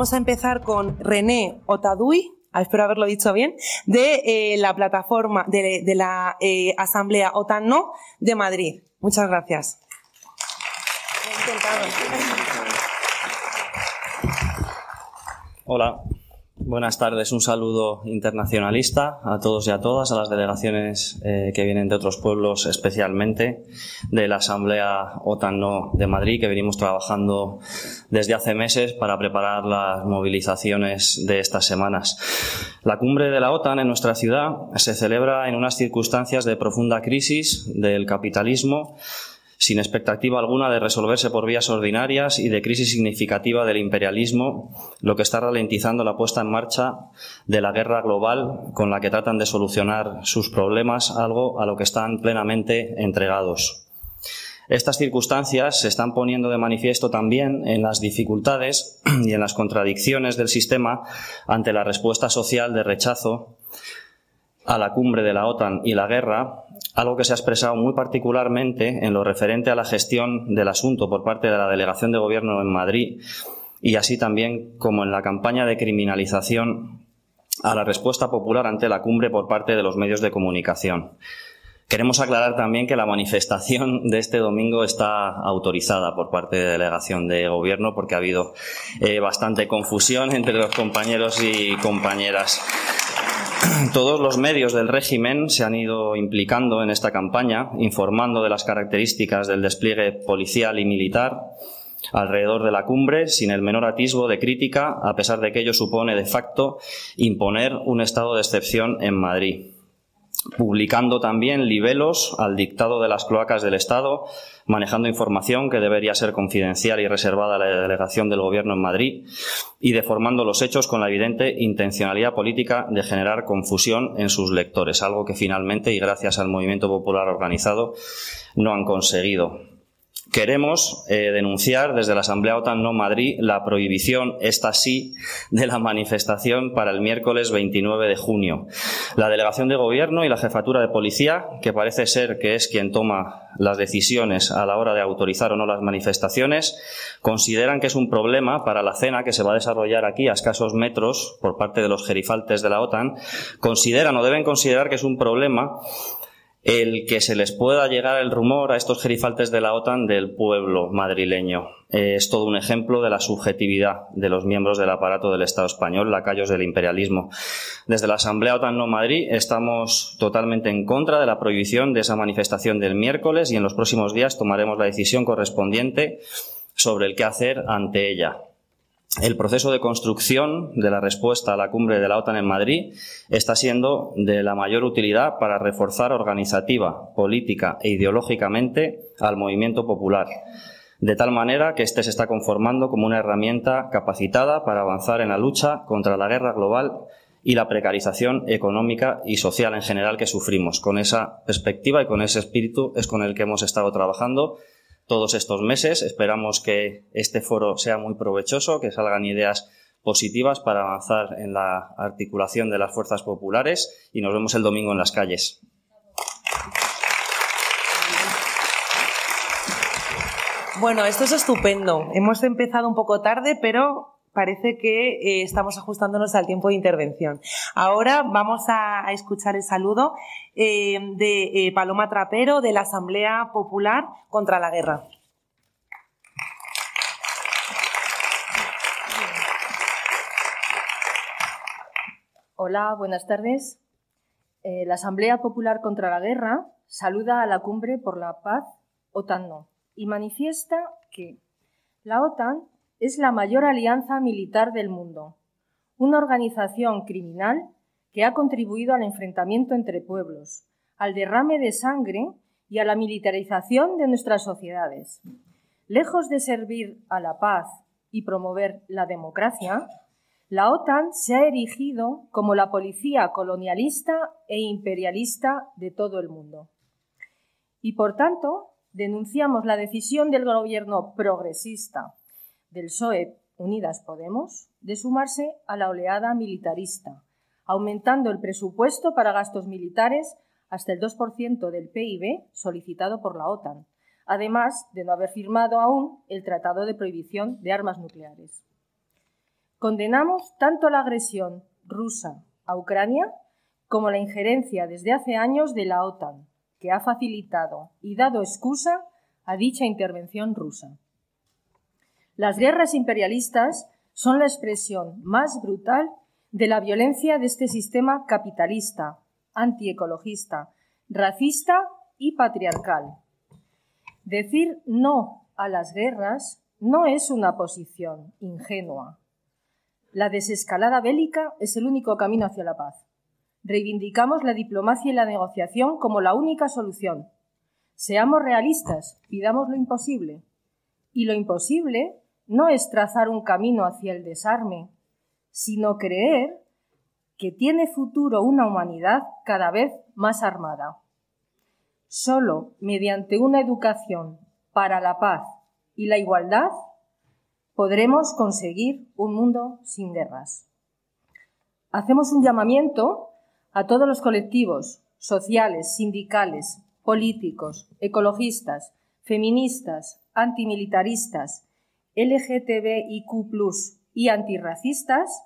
vamos a empezar con René Otadui, ah, espero haberlo dicho bien, de eh, la plataforma de, la eh, Asamblea OTAN No de Madrid. Muchas gracias. Hola, buenas tardes. Un saludo internacionalista a todos y a todas, a las delegaciones eh, que vienen de otros pueblos, especialmente de la Asamblea OTAN-No de Madrid, que venimos trabajando desde hace meses para preparar las movilizaciones de estas semanas. La cumbre de la OTAN en nuestra ciudad se celebra en unas circunstancias de profunda crisis del capitalismo sin expectativa alguna de resolverse por vías ordinarias y de crisis significativa del imperialismo, lo que está ralentizando la puesta en marcha de la guerra global con la que tratan de solucionar sus problemas, algo a lo que están plenamente entregados. Estas circunstancias se están poniendo de manifiesto también en las dificultades y en las contradicciones del sistema ante la respuesta social de rechazo a la cumbre de la OTAN y la guerra, algo que se ha expresado muy particularmente en lo referente a la gestión del asunto por parte de la Delegación de Gobierno en Madrid y así también como en la campaña de criminalización a la respuesta popular ante la cumbre por parte de los medios de comunicación. Queremos aclarar también que la manifestación de este domingo está autorizada por parte de delegación de gobierno porque ha habido eh, bastante confusión entre los compañeros y compañeras. Todos los medios del régimen se han ido implicando en esta campaña, informando de las características del despliegue policial y militar alrededor de la cumbre sin el menor atisbo de crítica, a pesar de que ello supone de facto imponer un estado de excepción en Madrid publicando también libelos al dictado de las cloacas del Estado, manejando información que debería ser confidencial y reservada a la delegación del Gobierno en Madrid y deformando los hechos con la evidente intencionalidad política de generar confusión en sus lectores, algo que finalmente, y gracias al movimiento popular organizado, no han conseguido. Queremos eh, denunciar desde la Asamblea OTAN No Madrid la prohibición, esta sí, de la manifestación para el miércoles 29 de junio. La delegación de gobierno y la jefatura de policía, que parece ser que es quien toma las decisiones a la hora de autorizar o no las manifestaciones, consideran que es un problema para la cena que se va a desarrollar aquí a escasos metros por parte de los gerifaltes de la OTAN. Consideran o deben considerar que es un problema el que se les pueda llegar el rumor a estos gerifaltes de la OTAN del pueblo madrileño. Eh, es todo un ejemplo de la subjetividad de los miembros del aparato del Estado español, lacayos del imperialismo. Desde la Asamblea OTAN No Madrid estamos totalmente en contra de la prohibición de esa manifestación del miércoles y en los próximos días tomaremos la decisión correspondiente sobre el qué hacer ante ella. El proceso de construcción de la respuesta a la cumbre de la OTAN en Madrid está siendo de la mayor utilidad para reforzar organizativa, política e ideológicamente al movimiento popular, de tal manera que éste se está conformando como una herramienta capacitada para avanzar en la lucha contra la guerra global y la precarización económica y social en general que sufrimos. Con esa perspectiva y con ese espíritu es con el que hemos estado trabajando todos estos meses. Esperamos que este foro sea muy provechoso, que salgan ideas positivas para avanzar en la articulación de las fuerzas populares y nos vemos el domingo en las calles. Bueno, esto es estupendo. Hemos empezado un poco tarde, pero parece que eh, estamos ajustándonos al tiempo de intervención. Ahora vamos a, escuchar el saludo eh, de eh, Paloma Trapero de la Asamblea Popular contra la Guerra. Hola, buenas tardes. la Asamblea Popular contra la Guerra saluda a la Cumbre por la Paz OTAN-No y manifiesta que la OTAN es la mayor alianza militar del mundo, una organización criminal que ha contribuido al enfrentamiento entre pueblos, al derrame de sangre y a la militarización de nuestras sociedades. Lejos de servir a la paz y promover la democracia, la OTAN se ha erigido como la policía colonialista e imperialista de todo el mundo. Y por tanto, denunciamos la decisión del gobierno progresista del PSOE Unidas Podemos de sumarse a la oleada militarista, aumentando el presupuesto para gastos militares hasta el 2% del PIB solicitado por la OTAN, además de no haber firmado aún el Tratado de Prohibición de Armas Nucleares. Condenamos tanto la agresión rusa a Ucrania como la injerencia desde hace años de la OTAN, que ha facilitado y dado excusa a dicha intervención rusa. Las guerras imperialistas son la expresión más brutal de la violencia de este sistema capitalista, antiecologista, racista y patriarcal. Decir no a las guerras no es una posición ingenua. La desescalada bélica es el único camino hacia la paz. Reivindicamos la diplomacia y la negociación como la única solución. Seamos realistas, pidamos lo imposible. Y lo imposible no es trazar un camino hacia el desarme, sino creer que tiene futuro una humanidad cada vez más armada. Solo mediante una educación para la paz y la igualdad podremos conseguir un mundo sin guerras. Hacemos un llamamiento a todos los colectivos sociales, sindicales, políticos, ecologistas, feministas, antimilitaristas, LGTBIQ y antirracistas,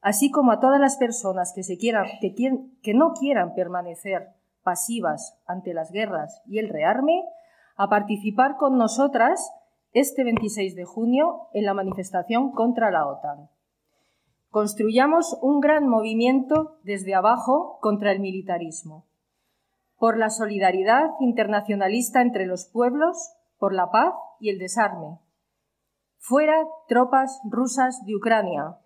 así como a todas las personas que, se quieran, que, que no quieran permanecer pasivas ante las guerras y el rearme, a participar con nosotras este 26 de junio en la manifestación contra la OTAN. Construyamos un gran movimiento desde abajo contra el militarismo, por la solidaridad internacionalista entre los pueblos, por la paz y el desarme, Fuera tropas rusas de Ucrania.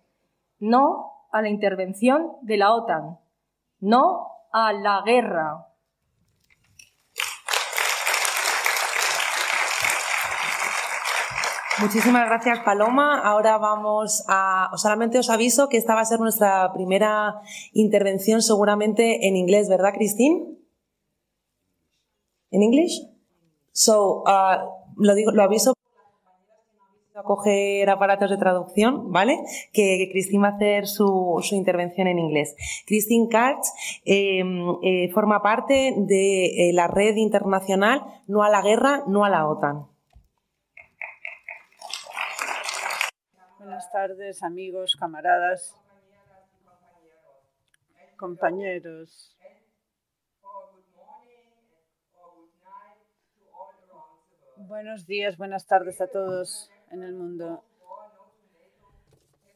No a la intervención de la OTAN. No a la guerra. Muchísimas gracias, Paloma. Ahora vamos a. Solamente os aviso que esta va a ser nuestra primera intervención, seguramente en inglés, ¿verdad, Christine? ¿En inglés? So, uh, lo, digo, lo aviso a coger aparatos de traducción, ¿vale? Que, Cristina va a hacer su, intervención en inglés. Christine Katz em, eh, forma parte de eh, la red internacional No a la Guerra, No a la OTAN. Buenas tardes, amigos, camaradas, compañeros. Buenos días, buenas tardes a todos en el mundo.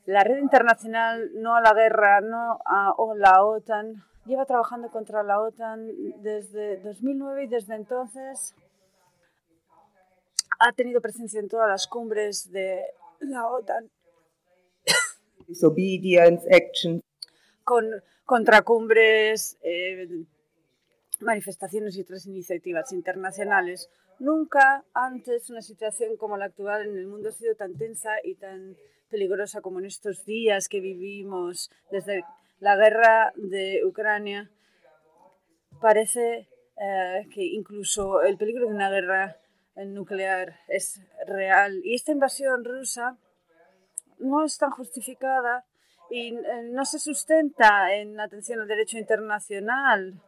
La red internacional no a la guerra, no a la OTAN, lleva trabajando contra la OTAN desde 2009 y desde entonces ha tenido presencia en todas las cumbres de la OTAN. Con contracumbres, eh, manifestaciones y otras iniciativas internacionales Nunca antes una situación como la actual en el mundo ha sido tan tensa y tan peligrosa como en estos días que vivimos desde la guerra de Ucrania. Parece eh, que incluso el peligro de una guerra nuclear es real. Y esta invasión rusa no es tan justificada y eh, no se sustenta en atención al derecho internacional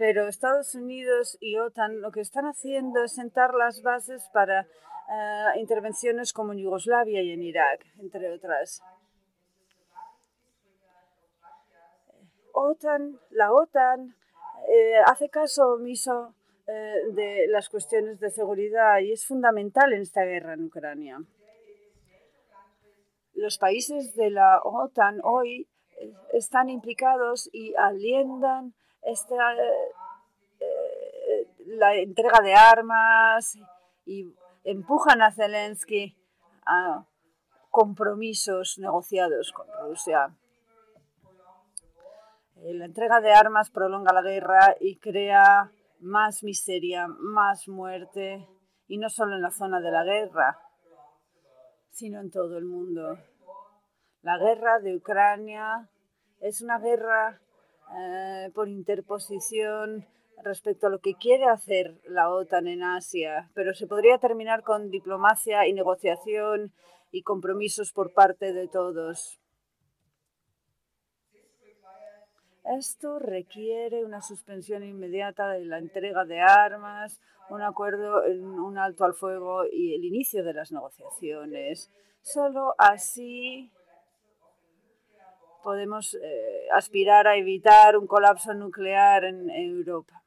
pero Estados Unidos y OTAN lo que están haciendo es sentar las bases para eh, intervenciones como en Yugoslavia y en Irak, entre otras. OTAN, la OTAN eh, hace caso omiso eh, de las cuestiones de seguridad y es fundamental en esta guerra en Ucrania. Los países de la OTAN hoy están implicados y alientan esta, eh, la entrega de armas y empujan a Zelensky a compromisos negociados con Rusia. La entrega de armas prolonga la guerra y crea más miseria, más muerte, y no solo en la zona de la guerra, sino en todo el mundo. La guerra de Ucrania es una guerra eh, por interposición respecto a lo que quiere hacer la OTAN en Asia, pero se podría terminar con diplomacia y negociación y compromisos por parte de todos. Esto requiere una suspensión inmediata de la entrega de armas, un acuerdo, un alto al fuego y el inicio de las negociaciones. Solo así podemos eh, aspirar a evitar un colapso nuclear en, Europa.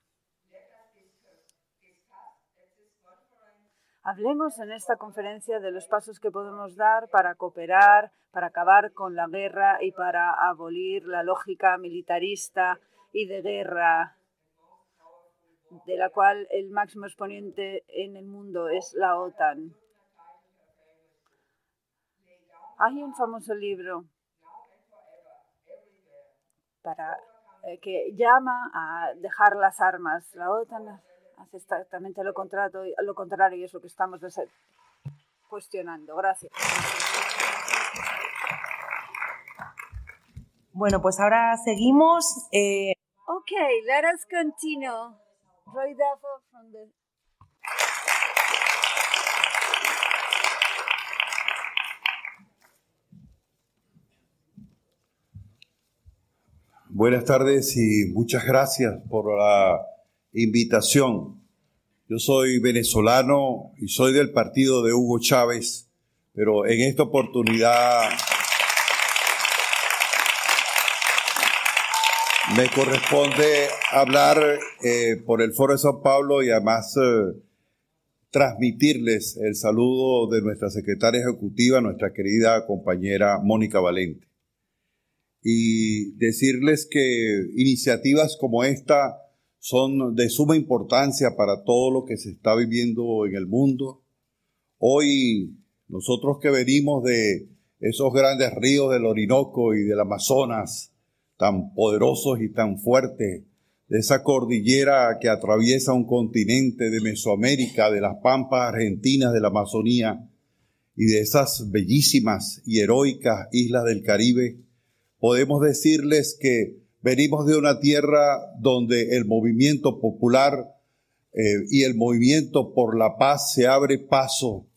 Hablemos en esta conferencia de los pasos que podemos dar para cooperar, para acabar con la guerra y para abolir la lógica militarista y de guerra de la cual el máximo exponente en el mundo es la OTAN. Hay un famoso libro para, eh, que llama a dejar las armas. La OTAN hace exactamente lo contrario, lo contrario y es lo que estamos cuestionando. Gracias. Bueno, pues ahora seguimos. Eh... Ok, let us continue. Roy from the Buenas tardes y muchas gracias por la invitación. Yo soy venezolano y soy del partido de Hugo Chávez, pero en esta oportunidad me corresponde hablar eh, por el Foro de San Pablo y además eh, transmitirles el saludo de nuestra secretaria ejecutiva, nuestra querida compañera Mónica Valente y decirles que iniciativas como esta son de suma importancia para todo lo que se está viviendo en el mundo. Hoy nosotros que venimos de esos grandes ríos del Orinoco y del Amazonas, tan poderosos y tan fuertes, de esa cordillera que atraviesa un continente de Mesoamérica, de las pampas argentinas de la Amazonía y de esas bellísimas y heroicas islas del Caribe, podemos decirles que venimos de una tierra donde el movimiento popular eh, y el movimiento por la paz se abre paso,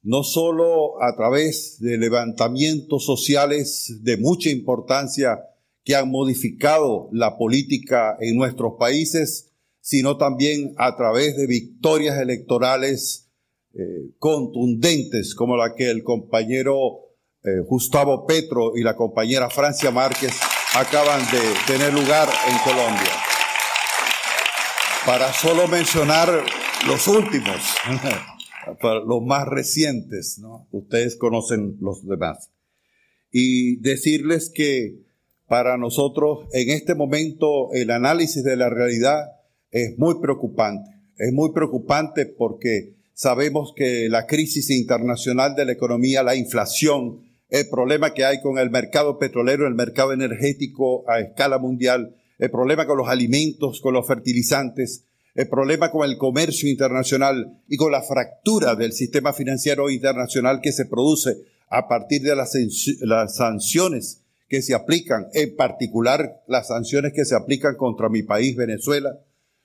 no solo a través de levantamientos sociales de mucha importancia que han modificado la política en nuestros países, sino también a través de victorias electorales eh, contundentes como la que el compañero eh, Gustavo Petro y la compañera Francia Márquez acaban de tener lugar en Colombia. Para solo mencionar los últimos, los más recientes, ¿no? ustedes conocen los demás. Y decirles que para nosotros en este momento el análisis de la realidad es muy preocupante. Es muy preocupante porque sabemos que la crisis internacional de la economía, la inflación, el problema que hay con el mercado petrolero, el mercado energético a escala mundial, el problema con los alimentos, con los fertilizantes, el problema con el comercio internacional y con la fractura del sistema financiero internacional que se produce a partir de las, las sanciones que se aplican, en particular las sanciones que se aplican contra mi país, Venezuela,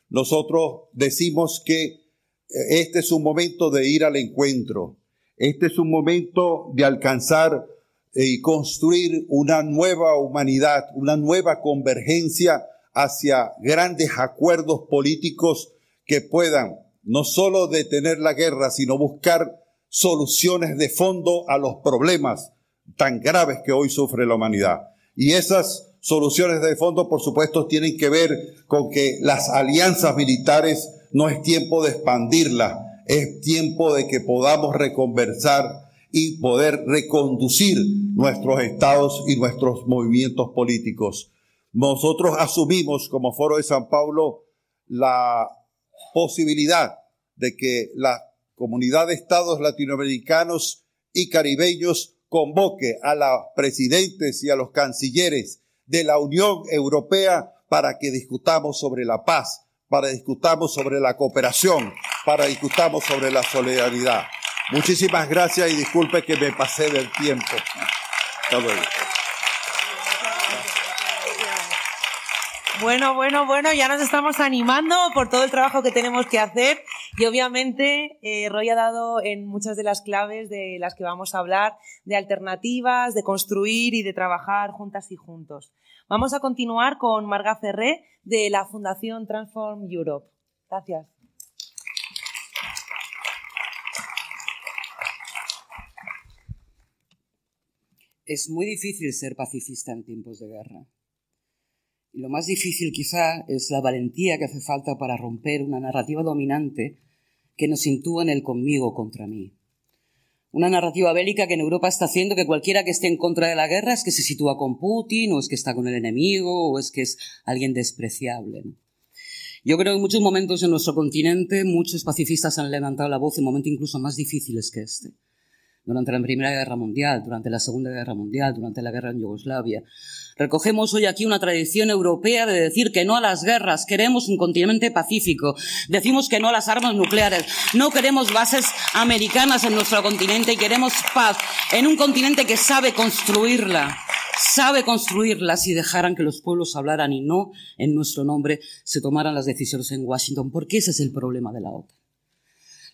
nosotros decimos que eh, este es un momento de ir al encuentro, este es un momento de alcanzar y construir una nueva humanidad, una nueva convergencia hacia grandes acuerdos políticos que puedan no solo detener la guerra, sino buscar soluciones de fondo a los problemas tan graves que hoy sufre la humanidad. Y esas soluciones de fondo, por supuesto, tienen que ver con que las alianzas militares no es tiempo de expandirlas, es tiempo de que podamos reconversar y poder reconducir nuestros estados y nuestros movimientos políticos. Nosotros asumimos como Foro de San Pablo la posibilidad de que la comunidad de estados latinoamericanos y caribeños convoque a los presidentes y a los cancilleres de la Unión Europea para que discutamos sobre la paz, para discutamos sobre la cooperación, para discutamos sobre la solidaridad. Muchísimas gracias y disculpe que me pasé del tiempo. Bueno, bueno, bueno, ya nos estamos animando por todo el trabajo que tenemos que hacer y obviamente eh, Roy ha dado en muchas de las claves de las que vamos a hablar, de alternativas, de construir y de trabajar juntas y juntos. Vamos a continuar con Marga Ferré de la Fundación Transform Europe. Gracias. Es muy difícil ser pacifista en tiempos de guerra. Y lo más difícil quizá es la valentía que hace falta para romper una narrativa dominante que nos sitúa en el conmigo contra mí. Una narrativa bélica que en Europa está haciendo que cualquiera que esté en contra de la guerra es que se sitúa con Putin, o es que está con el enemigo, o es que es alguien despreciable. Yo creo que en muchos momentos en nuestro continente muchos pacifistas han levantado la voz en momentos incluso más difíciles que este durante la Primera Guerra Mundial, durante la Segunda Guerra Mundial, durante la guerra en Yugoslavia. Recogemos hoy aquí una tradición europea de decir que no a las guerras, queremos un continente pacífico, decimos que no a las armas nucleares, no queremos bases americanas en nuestro continente y queremos paz en un continente que sabe construirla, sabe construirla si dejaran que los pueblos hablaran y no en nuestro nombre se tomaran las decisiones en Washington, porque ese es el problema de la OTAN.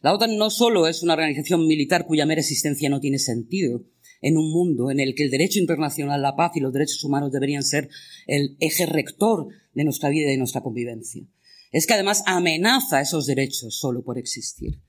La OTAN no solo es una organización militar cuya mera existencia no tiene sentido en un mundo en el que el derecho internacional, la paz y los derechos humanos deberían ser el eje rector de nuestra vida y de nuestra convivencia. Es que además amenaza esos derechos solo por existir.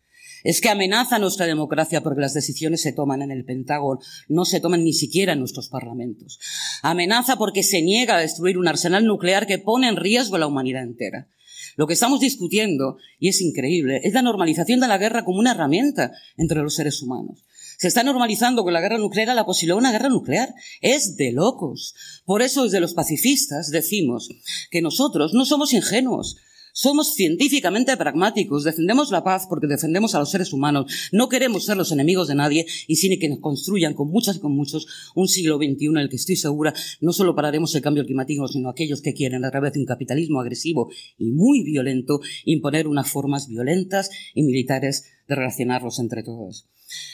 Es que amenaza nuestra democracia porque las decisiones se toman en el Pentágono, no se toman ni siquiera en nuestros parlamentos. Amenaza porque se niega a destruir un arsenal nuclear que pone en riesgo a la humanidad entera. Lo que estamos discutiendo, y es increíble, es la normalización de la guerra como una herramienta entre los seres humanos. Se está normalizando con la guerra nuclear la posibilidad de una guerra nuclear. Es de locos. Por eso desde los pacifistas decimos que nosotros no somos ingenuos. Somos científicamente pragmáticos, defendemos la paz porque defendemos a los seres humanos, no queremos ser los enemigos de nadie y sin que nos construyan con muchas y con muchos un siglo XXI en el que estoy segura no solo pararemos el cambio climático, sino aquellos que quieren a través de un capitalismo agresivo y muy violento imponer unas formas violentas y militares de relacionarlos entre todos.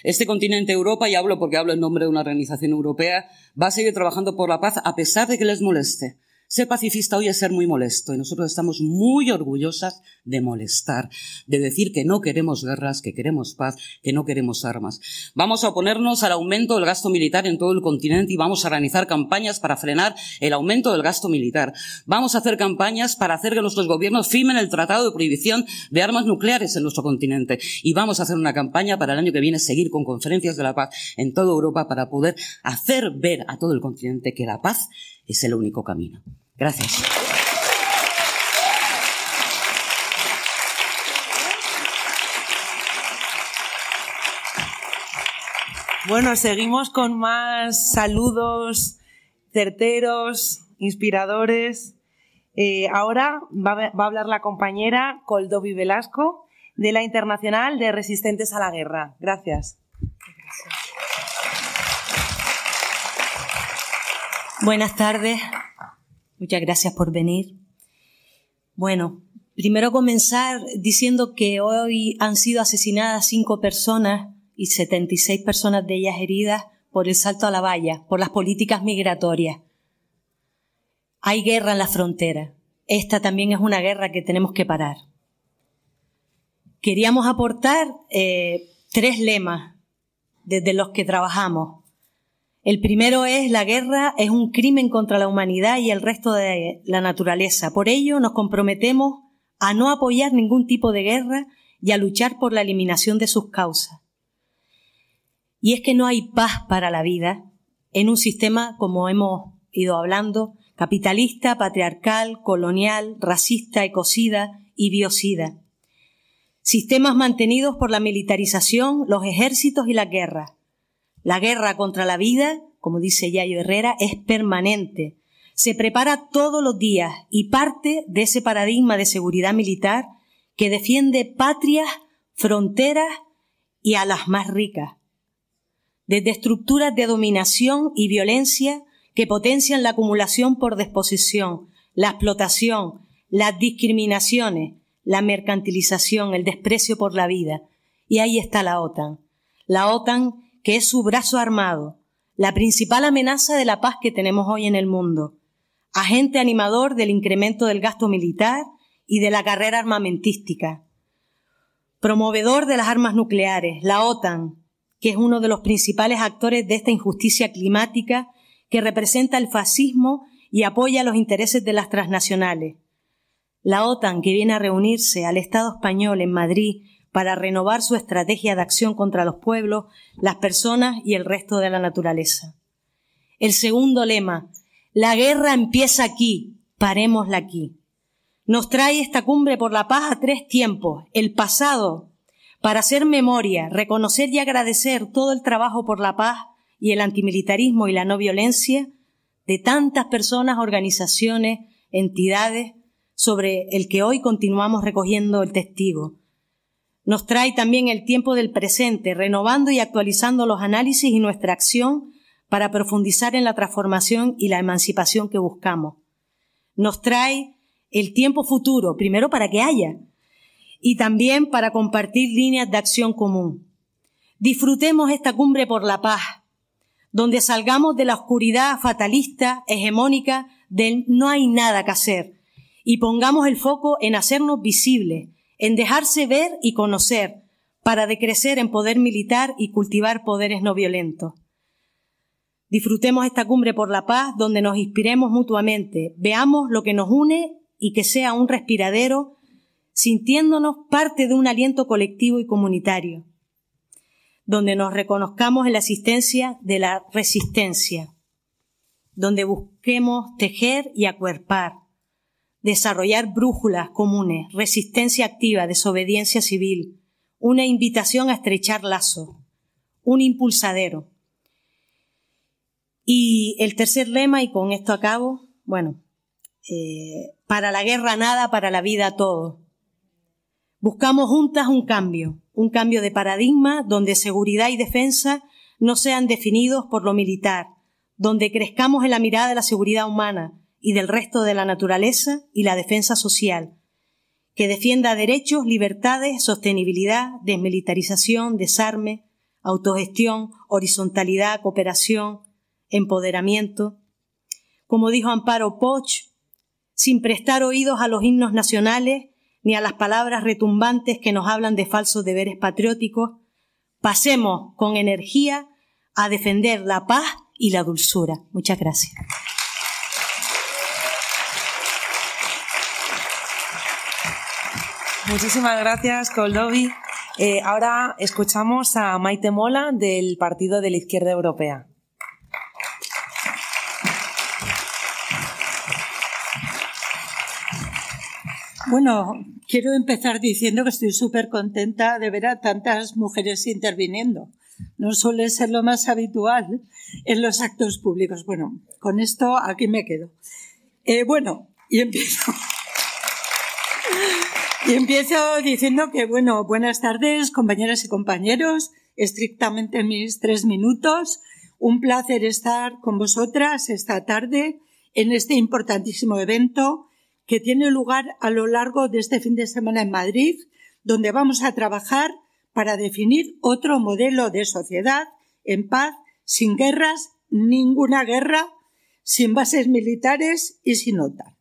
Este continente Europa, y hablo porque hablo en nombre de una organización europea, va a seguir trabajando por la paz a pesar de que les moleste ser pacifista hoy es ser muy molesto y nosotros estamos muy orgullosas de molestar, de decir que no queremos guerras, que queremos paz, que no queremos armas. Vamos a oponernos al aumento del gasto militar en todo el continente y vamos a organizar campañas para frenar el aumento del gasto militar. Vamos a hacer campañas para hacer que nuestros gobiernos firmen el Tratado de Prohibición de Armas Nucleares en nuestro continente. Y vamos a hacer una campaña para el año que viene seguir con conferencias de la paz en toda Europa para poder hacer ver a todo el continente que la paz es el único camino. Gracias. Bueno, seguimos con más saludos certeros, inspiradores. Eh, ahora va, a hablar la compañera Coldovi Velasco de la Internacional de Resistentes a la Guerra. Gracias. Buenas tardes. Muchas gracias por venir. Bueno, primero comenzar diciendo que hoy han sido asesinadas cinco personas y 76 personas de ellas heridas por el salto a la valla, por las políticas migratorias. Hay guerra en la frontera. Esta también es una guerra que tenemos que parar. Queríamos aportar eh, tres lemas desde los que trabajamos. El primero es la guerra es un crimen contra la humanidad y el resto de la naturaleza. Por ello nos comprometemos a no apoyar ningún tipo de guerra y a luchar por la eliminación de sus causas. Y es que no hay paz para la vida en un sistema, como hemos ido hablando, capitalista, patriarcal, colonial, racista, ecocida y biocida. Sistemas mantenidos por la militarización, los ejércitos y las guerras la guerra contra la vida, como dice Yayo Herrera, es permanente. Se prepara todos los días y parte de ese paradigma de seguridad militar que defiende patrias, fronteras y a las más ricas. Desde estructuras de dominación y violencia que potencian la acumulación por disposición, la explotación, las discriminaciones, la mercantilización, el desprecio por la vida. Y ahí está la OTAN. La OTAN que es su brazo armado, la principal amenaza de la paz que tenemos hoy en el mundo, agente animador del incremento del gasto militar y de la carrera armamentística, promovedor de las armas nucleares, la OTAN, que es uno de los principales actores de esta injusticia climática que representa el fascismo y apoya los intereses de las transnacionales. La OTAN, que viene a reunirse al Estado español en Madrid para renovar su estrategia de acción contra los pueblos, las personas y el resto de la naturaleza. El segundo lema, la guerra empieza aquí, parémosla aquí. Nos trae esta cumbre por la paz a tres tiempos. El pasado, para hacer memoria, reconocer y agradecer todo el trabajo por la paz y el antimilitarismo y la no violencia de tantas personas, organizaciones, entidades, sobre el que hoy continuamos recogiendo el testigo. Nos trae también el tiempo del presente, renovando y actualizando los análisis y nuestra acción para profundizar en la transformación y la emancipación que buscamos. Nos trae el tiempo futuro, primero para que haya, y también para compartir líneas de acción común. Disfrutemos esta cumbre por la paz, donde salgamos de la oscuridad fatalista, hegemónica, del no hay nada que hacer, y pongamos el foco en hacernos visibles, en dejarse ver y conocer, para decrecer en poder militar y cultivar poderes no violentos. Disfrutemos esta cumbre por la paz donde nos inspiremos mutuamente, veamos lo que nos une y que sea un respiradero, sintiéndonos parte de un aliento colectivo y comunitario, donde nos reconozcamos en la existencia de la resistencia, donde busquemos tejer y acuerpar, desarrollar brújulas comunes, resistencia activa, desobediencia civil, una invitación a estrechar lazos, un impulsadero. Y el tercer lema, y con esto acabo, bueno, eh, para la guerra nada, para la vida todo. Buscamos juntas un cambio, un cambio de paradigma donde seguridad y defensa no sean definidos por lo militar, donde crezcamos en la mirada de la seguridad humana, y del resto de la naturaleza y la defensa social, que defienda derechos, libertades, sostenibilidad, desmilitarización, desarme, autogestión, horizontalidad, cooperación, empoderamiento. Como dijo Amparo Poch, sin prestar oídos a los himnos nacionales ni a las palabras retumbantes que nos hablan de falsos deberes patrióticos, pasemos con energía a defender la paz y la dulzura. Muchas gracias. Muchísimas gracias, Koldovi. Eh, ahora escuchamos a Maite Mola del Partido de la Izquierda Europea. Bueno, quiero empezar diciendo que estoy súper contenta de ver a tantas mujeres interviniendo. No suele ser lo más habitual en los actos públicos. Bueno, con esto aquí me quedo. Eh, bueno, y empiezo. Y empiezo diciendo que, bueno, buenas tardes, compañeras y compañeros, estrictamente mis tres minutos. Un placer estar con vosotras esta tarde en este importantísimo evento que tiene lugar a lo largo de este fin de semana en Madrid, donde vamos a trabajar para definir otro modelo de sociedad en paz, sin guerras, ninguna guerra, sin bases militares y sin OTAN.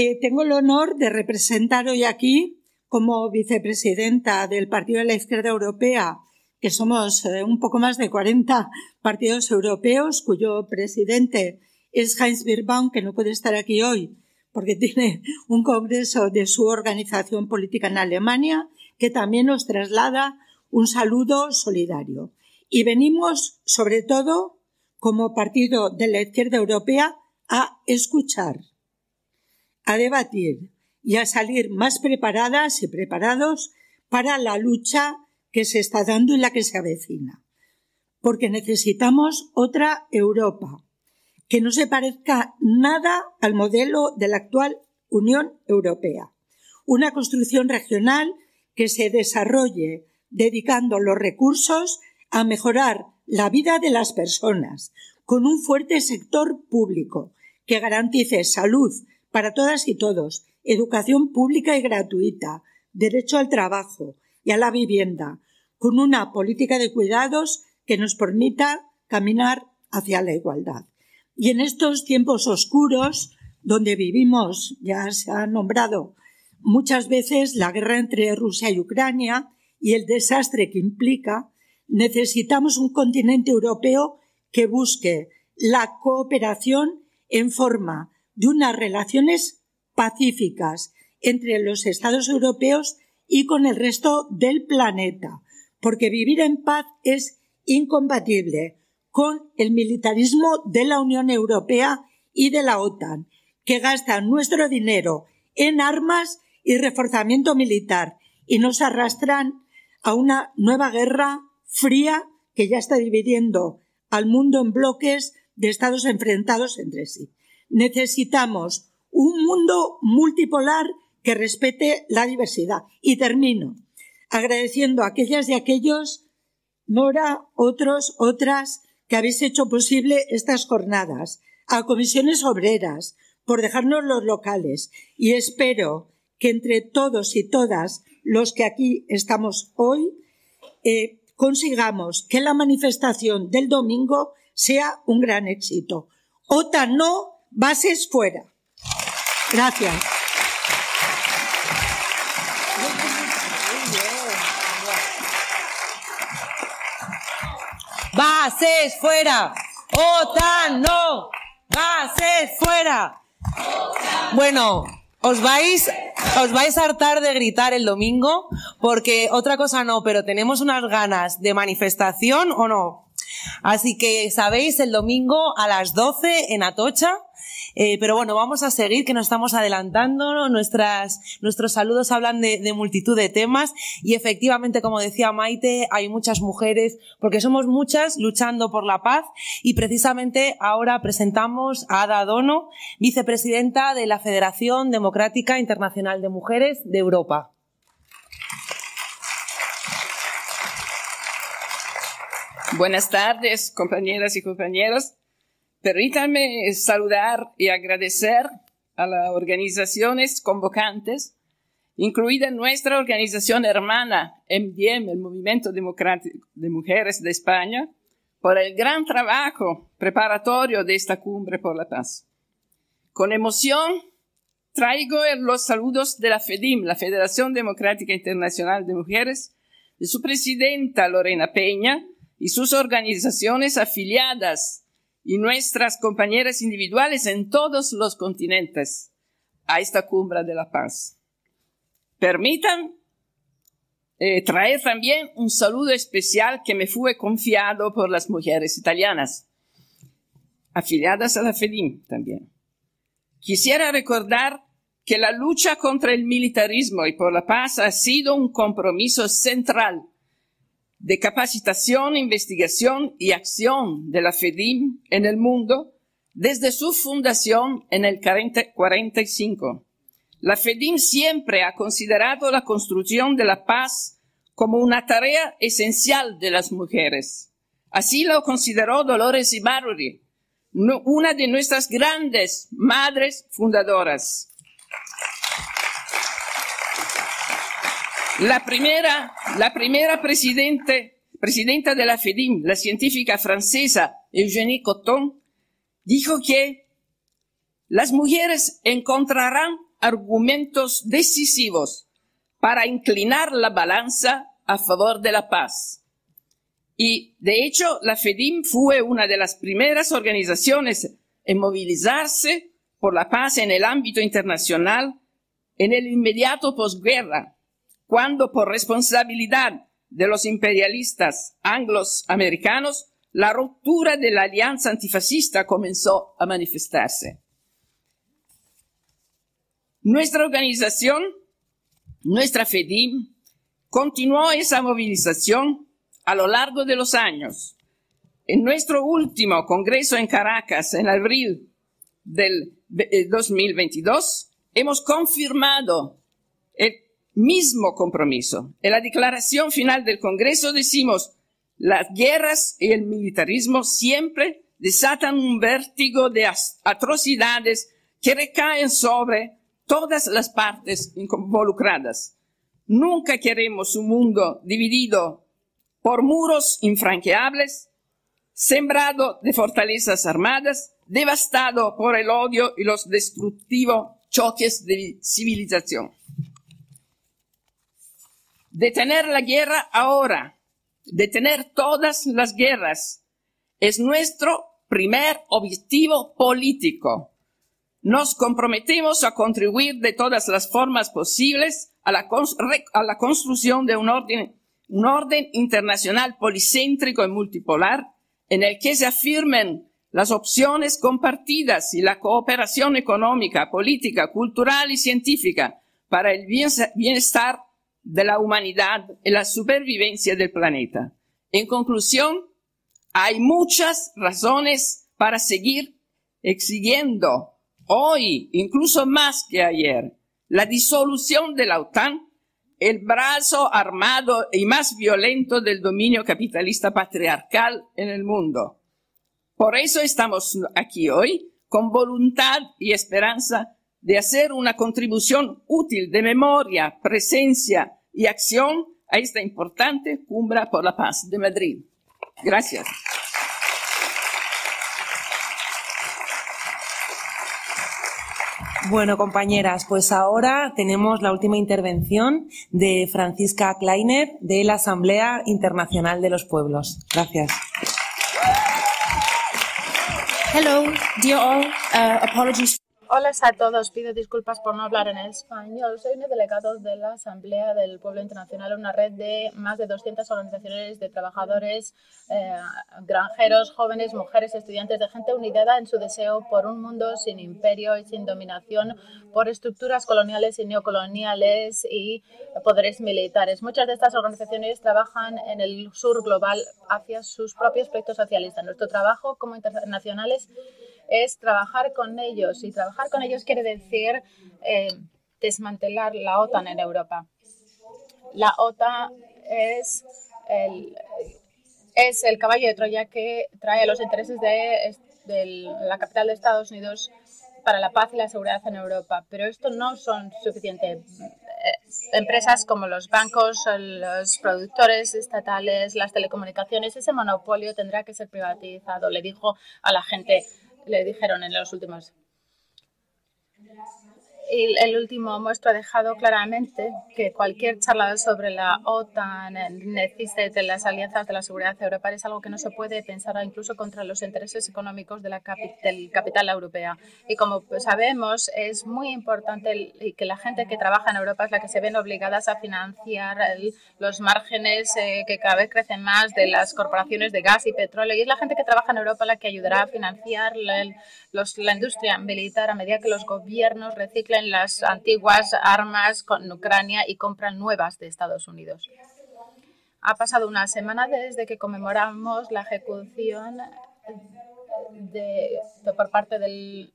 Eh, tengo el honor de representar hoy aquí como vicepresidenta del Partido de la Izquierda Europea, que somos eh, un poco más de 40 partidos europeos, cuyo presidente es Heinz Birbaum, que no puede estar aquí hoy porque tiene un congreso de su organización política en Alemania, que también nos traslada un saludo solidario. Y venimos, sobre todo, como partido de la izquierda europea, a escuchar a debatir y a salir más preparadas y preparados para la lucha que se está dando y la que se avecina. Porque necesitamos otra Europa que no se parezca nada al modelo de la actual Unión Europea. Una construcción regional que se desarrolle dedicando los recursos a mejorar la vida de las personas, con un fuerte sector público que garantice salud, para todas y todos, educación pública y gratuita, derecho al trabajo y a la vivienda, con una política de cuidados que nos permita caminar hacia la igualdad. Y en estos tiempos oscuros, donde vivimos, ya se ha nombrado muchas veces la guerra entre Rusia y Ucrania y el desastre que implica, necesitamos un continente europeo que busque la cooperación en forma de unas relaciones pacíficas entre los Estados europeos y con el resto del planeta, porque vivir en paz es incompatible con el militarismo de la Unión Europea y de la OTAN, que gastan nuestro dinero en armas y reforzamiento militar y nos arrastran a una nueva guerra fría que ya está dividiendo al mundo en bloques de estados enfrentados entre sí. Necesitamos un mundo multipolar que respete la diversidad. Y termino agradeciendo a aquellas y aquellos, Nora, otros, otras, que habéis hecho posible estas jornadas, a comisiones obreras, por dejarnos los locales. Y espero que entre todos y todas los que aquí estamos hoy, eh, consigamos que la manifestación del domingo sea un gran éxito. OTAN no, bases fuera. Gracias. Bases fuera. OTAN no. Bases fuera. Bueno, os vais, os vais a hartar de gritar el domingo, porque otra cosa no, pero tenemos unas ganas de manifestación o no. Así que sabéis, el domingo a las 12 en Atocha, eh, pero bueno, vamos a seguir, que nos estamos adelantando. Nuestras, nuestros saludos hablan de, de, multitud de temas y efectivamente, como decía Maite, hay muchas mujeres, porque somos muchas luchando por la paz y precisamente ahora presentamos a Ada Dono, vicepresidenta de la Federación Democrática Internacional de Mujeres de Europa. Buenas tardes, compañeras y compañeros. Permítanme saludar y agradecer a las organizaciones convocantes, incluida nuestra organización hermana MDM, el Movimiento Democrático de Mujeres de España, por el gran trabajo preparatorio de esta cumbre por la paz. Con emoción traigo los saludos de la FEDIM, la Federación Democrática Internacional de Mujeres, de su presidenta Lorena Peña y sus organizaciones afiliadas y nuestras compañeras individuales en todos los continentes a esta cumbre de la paz. Permitan eh, traer también un saludo especial que me fue confiado por las mujeres italianas, afiliadas a la FEDIM también. Quisiera recordar que la lucha contra el militarismo y por la paz ha sido un compromiso central de capacitación, investigación y acción de la FEDIM en el mundo desde su fundación en el 45. La FEDIM siempre ha considerado la construcción de la paz como una tarea esencial de las mujeres. Así lo consideró Dolores Ibarri, una de nuestras grandes madres fundadoras. La primera, la primera presidente, presidenta de la FEDIM, la científica francesa Eugénie Coton, dijo que las mujeres encontrarán argumentos decisivos para inclinar la balanza a favor de la paz. Y, de hecho, la FEDIM fue una de las primeras organizaciones en movilizarse por la paz en el ámbito internacional en el inmediato posguerra, cuando por responsabilidad de los imperialistas anglos americanos, la ruptura de la alianza antifascista comenzó a manifestarse. Nuestra organización, nuestra FEDIM, continuó esa movilización a lo largo de los años. En nuestro último congreso en Caracas, en abril del 2022, hemos confirmado el mismo compromiso. En la declaración final del Congreso decimos, las guerras y el militarismo siempre desatan un vértigo de atrocidades que recaen sobre todas las partes involucradas. Nunca queremos un mundo dividido por muros infranqueables, sembrado de fortalezas armadas, devastado por el odio y los destructivos choques de civilización. Detener la guerra ahora, detener todas las guerras, es nuestro primer objetivo político. Nos comprometemos a contribuir de todas las formas posibles a la, la construcción de un orden, un orden internacional policéntrico y multipolar en el que se afirmen las opciones compartidas y la cooperación económica, política, cultural y científica para el bienestar de la humanidad y la supervivencia del planeta. En conclusión, hay muchas razones para seguir exigiendo hoy, incluso más que ayer, la disolución de la OTAN, el brazo armado y más violento del dominio capitalista patriarcal en el mundo. Por eso estamos aquí hoy, con voluntad y esperanza de hacer una contribución útil de memoria, presencia y acción a esta importante cumbre por la paz de Madrid. Gracias. Bueno, compañeras, pues ahora tenemos la última intervención de Francisca Kleiner de la Asamblea Internacional de los Pueblos. Gracias. Hello, dear all. Uh, apologies. Hola a todos, pido disculpas por no hablar en español. Soy un delegado de la Asamblea del Pueblo Internacional, una red de más de 200 organizaciones de trabajadores, eh, granjeros, jóvenes, mujeres, estudiantes, de gente unida en su deseo por un mundo sin imperio y sin dominación por estructuras coloniales y neocoloniales y poderes militares. Muchas de estas organizaciones trabajan en el sur global hacia sus propios proyectos socialistas. Nuestro trabajo como internacionales es trabajar con ellos y trabajar con ellos quiere decir eh, desmantelar la OTAN en Europa. La OTAN es el, es el caballo de Troya que trae los intereses de, de la capital de Estados Unidos para la paz y la seguridad en Europa. Pero esto no son suficientes. Eh, empresas como los bancos, los productores estatales, las telecomunicaciones, ese monopolio tendrá que ser privatizado, le dijo a la gente le dijeron en los últimos y el último muestro ha dejado claramente que cualquier charla sobre la OTAN, necesite de las alianzas de la seguridad europea es algo que no se puede pensar incluso contra los intereses económicos de la del capital europea. Y como sabemos, es muy importante que la gente que trabaja en Europa es la que se ven obligadas a financiar los márgenes eh, que cada vez crecen más de las corporaciones de gas y petróleo. Y es la gente que trabaja en Europa la que ayudará a financiar la, la industria militar a medida que los gobiernos reciclen las antiguas armas con Ucrania y compran nuevas de Estados Unidos. Ha pasado una semana desde que conmemoramos la ejecución de, por parte del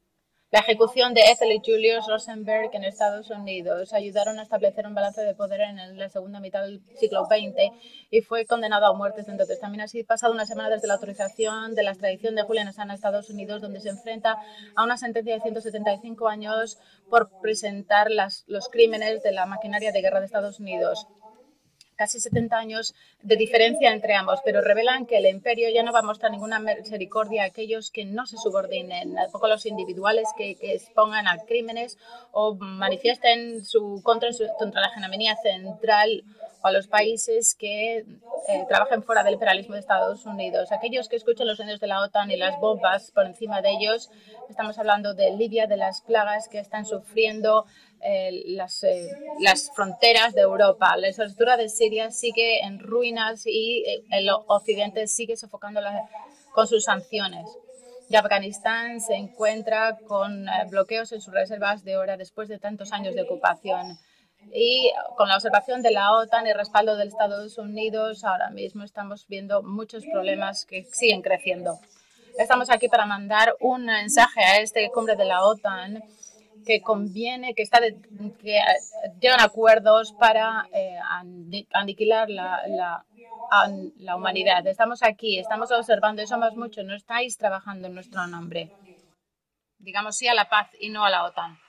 la ejecución de Ethel y Julius Rosenberg en Estados Unidos ayudaron a establecer un balance de poder en la segunda mitad del siglo XX y fue condenado a muerte desde entonces. También ha sido pasado una semana desde la autorización de la extradición de Julian Assange a Estados Unidos, donde se enfrenta a una sentencia de 175 años por presentar los crímenes de la maquinaria de guerra de Estados Unidos casi 70 años de diferencia entre ambos, pero revelan que el imperio ya no va a mostrar ninguna misericordia a aquellos que no se subordinen, tampoco a los individuales que, expongan a crímenes o manifiesten su contra, contra la hegemonía central a los países que eh, trabajen fuera del imperialismo de Estados Unidos. Aquellos que escuchan los sonidos de la OTAN y las bombas por encima de ellos, estamos hablando de Libia, de las plagas que están sufriendo eh, las, eh, las, fronteras de Europa. La estructura de Siria sigue en ruinas y eh, el occidente sigue sofocando con sus sanciones. Y Afganistán se encuentra con bloqueos en sus reservas de oro después de tantos años de ocupación. Y con la observación de la OTAN y respaldo de Estados Unidos, ahora mismo estamos viendo muchos problemas que siguen creciendo. Estamos aquí para mandar un mensaje a este cumbre de la OTAN que conviene, que, está que llegan acuerdos para eh, aniquilar la, la, la, humanidad. Estamos aquí, estamos observando y somos muchos, no estáis trabajando en nuestro nombre. Digamos sí a la paz y no a la OTAN.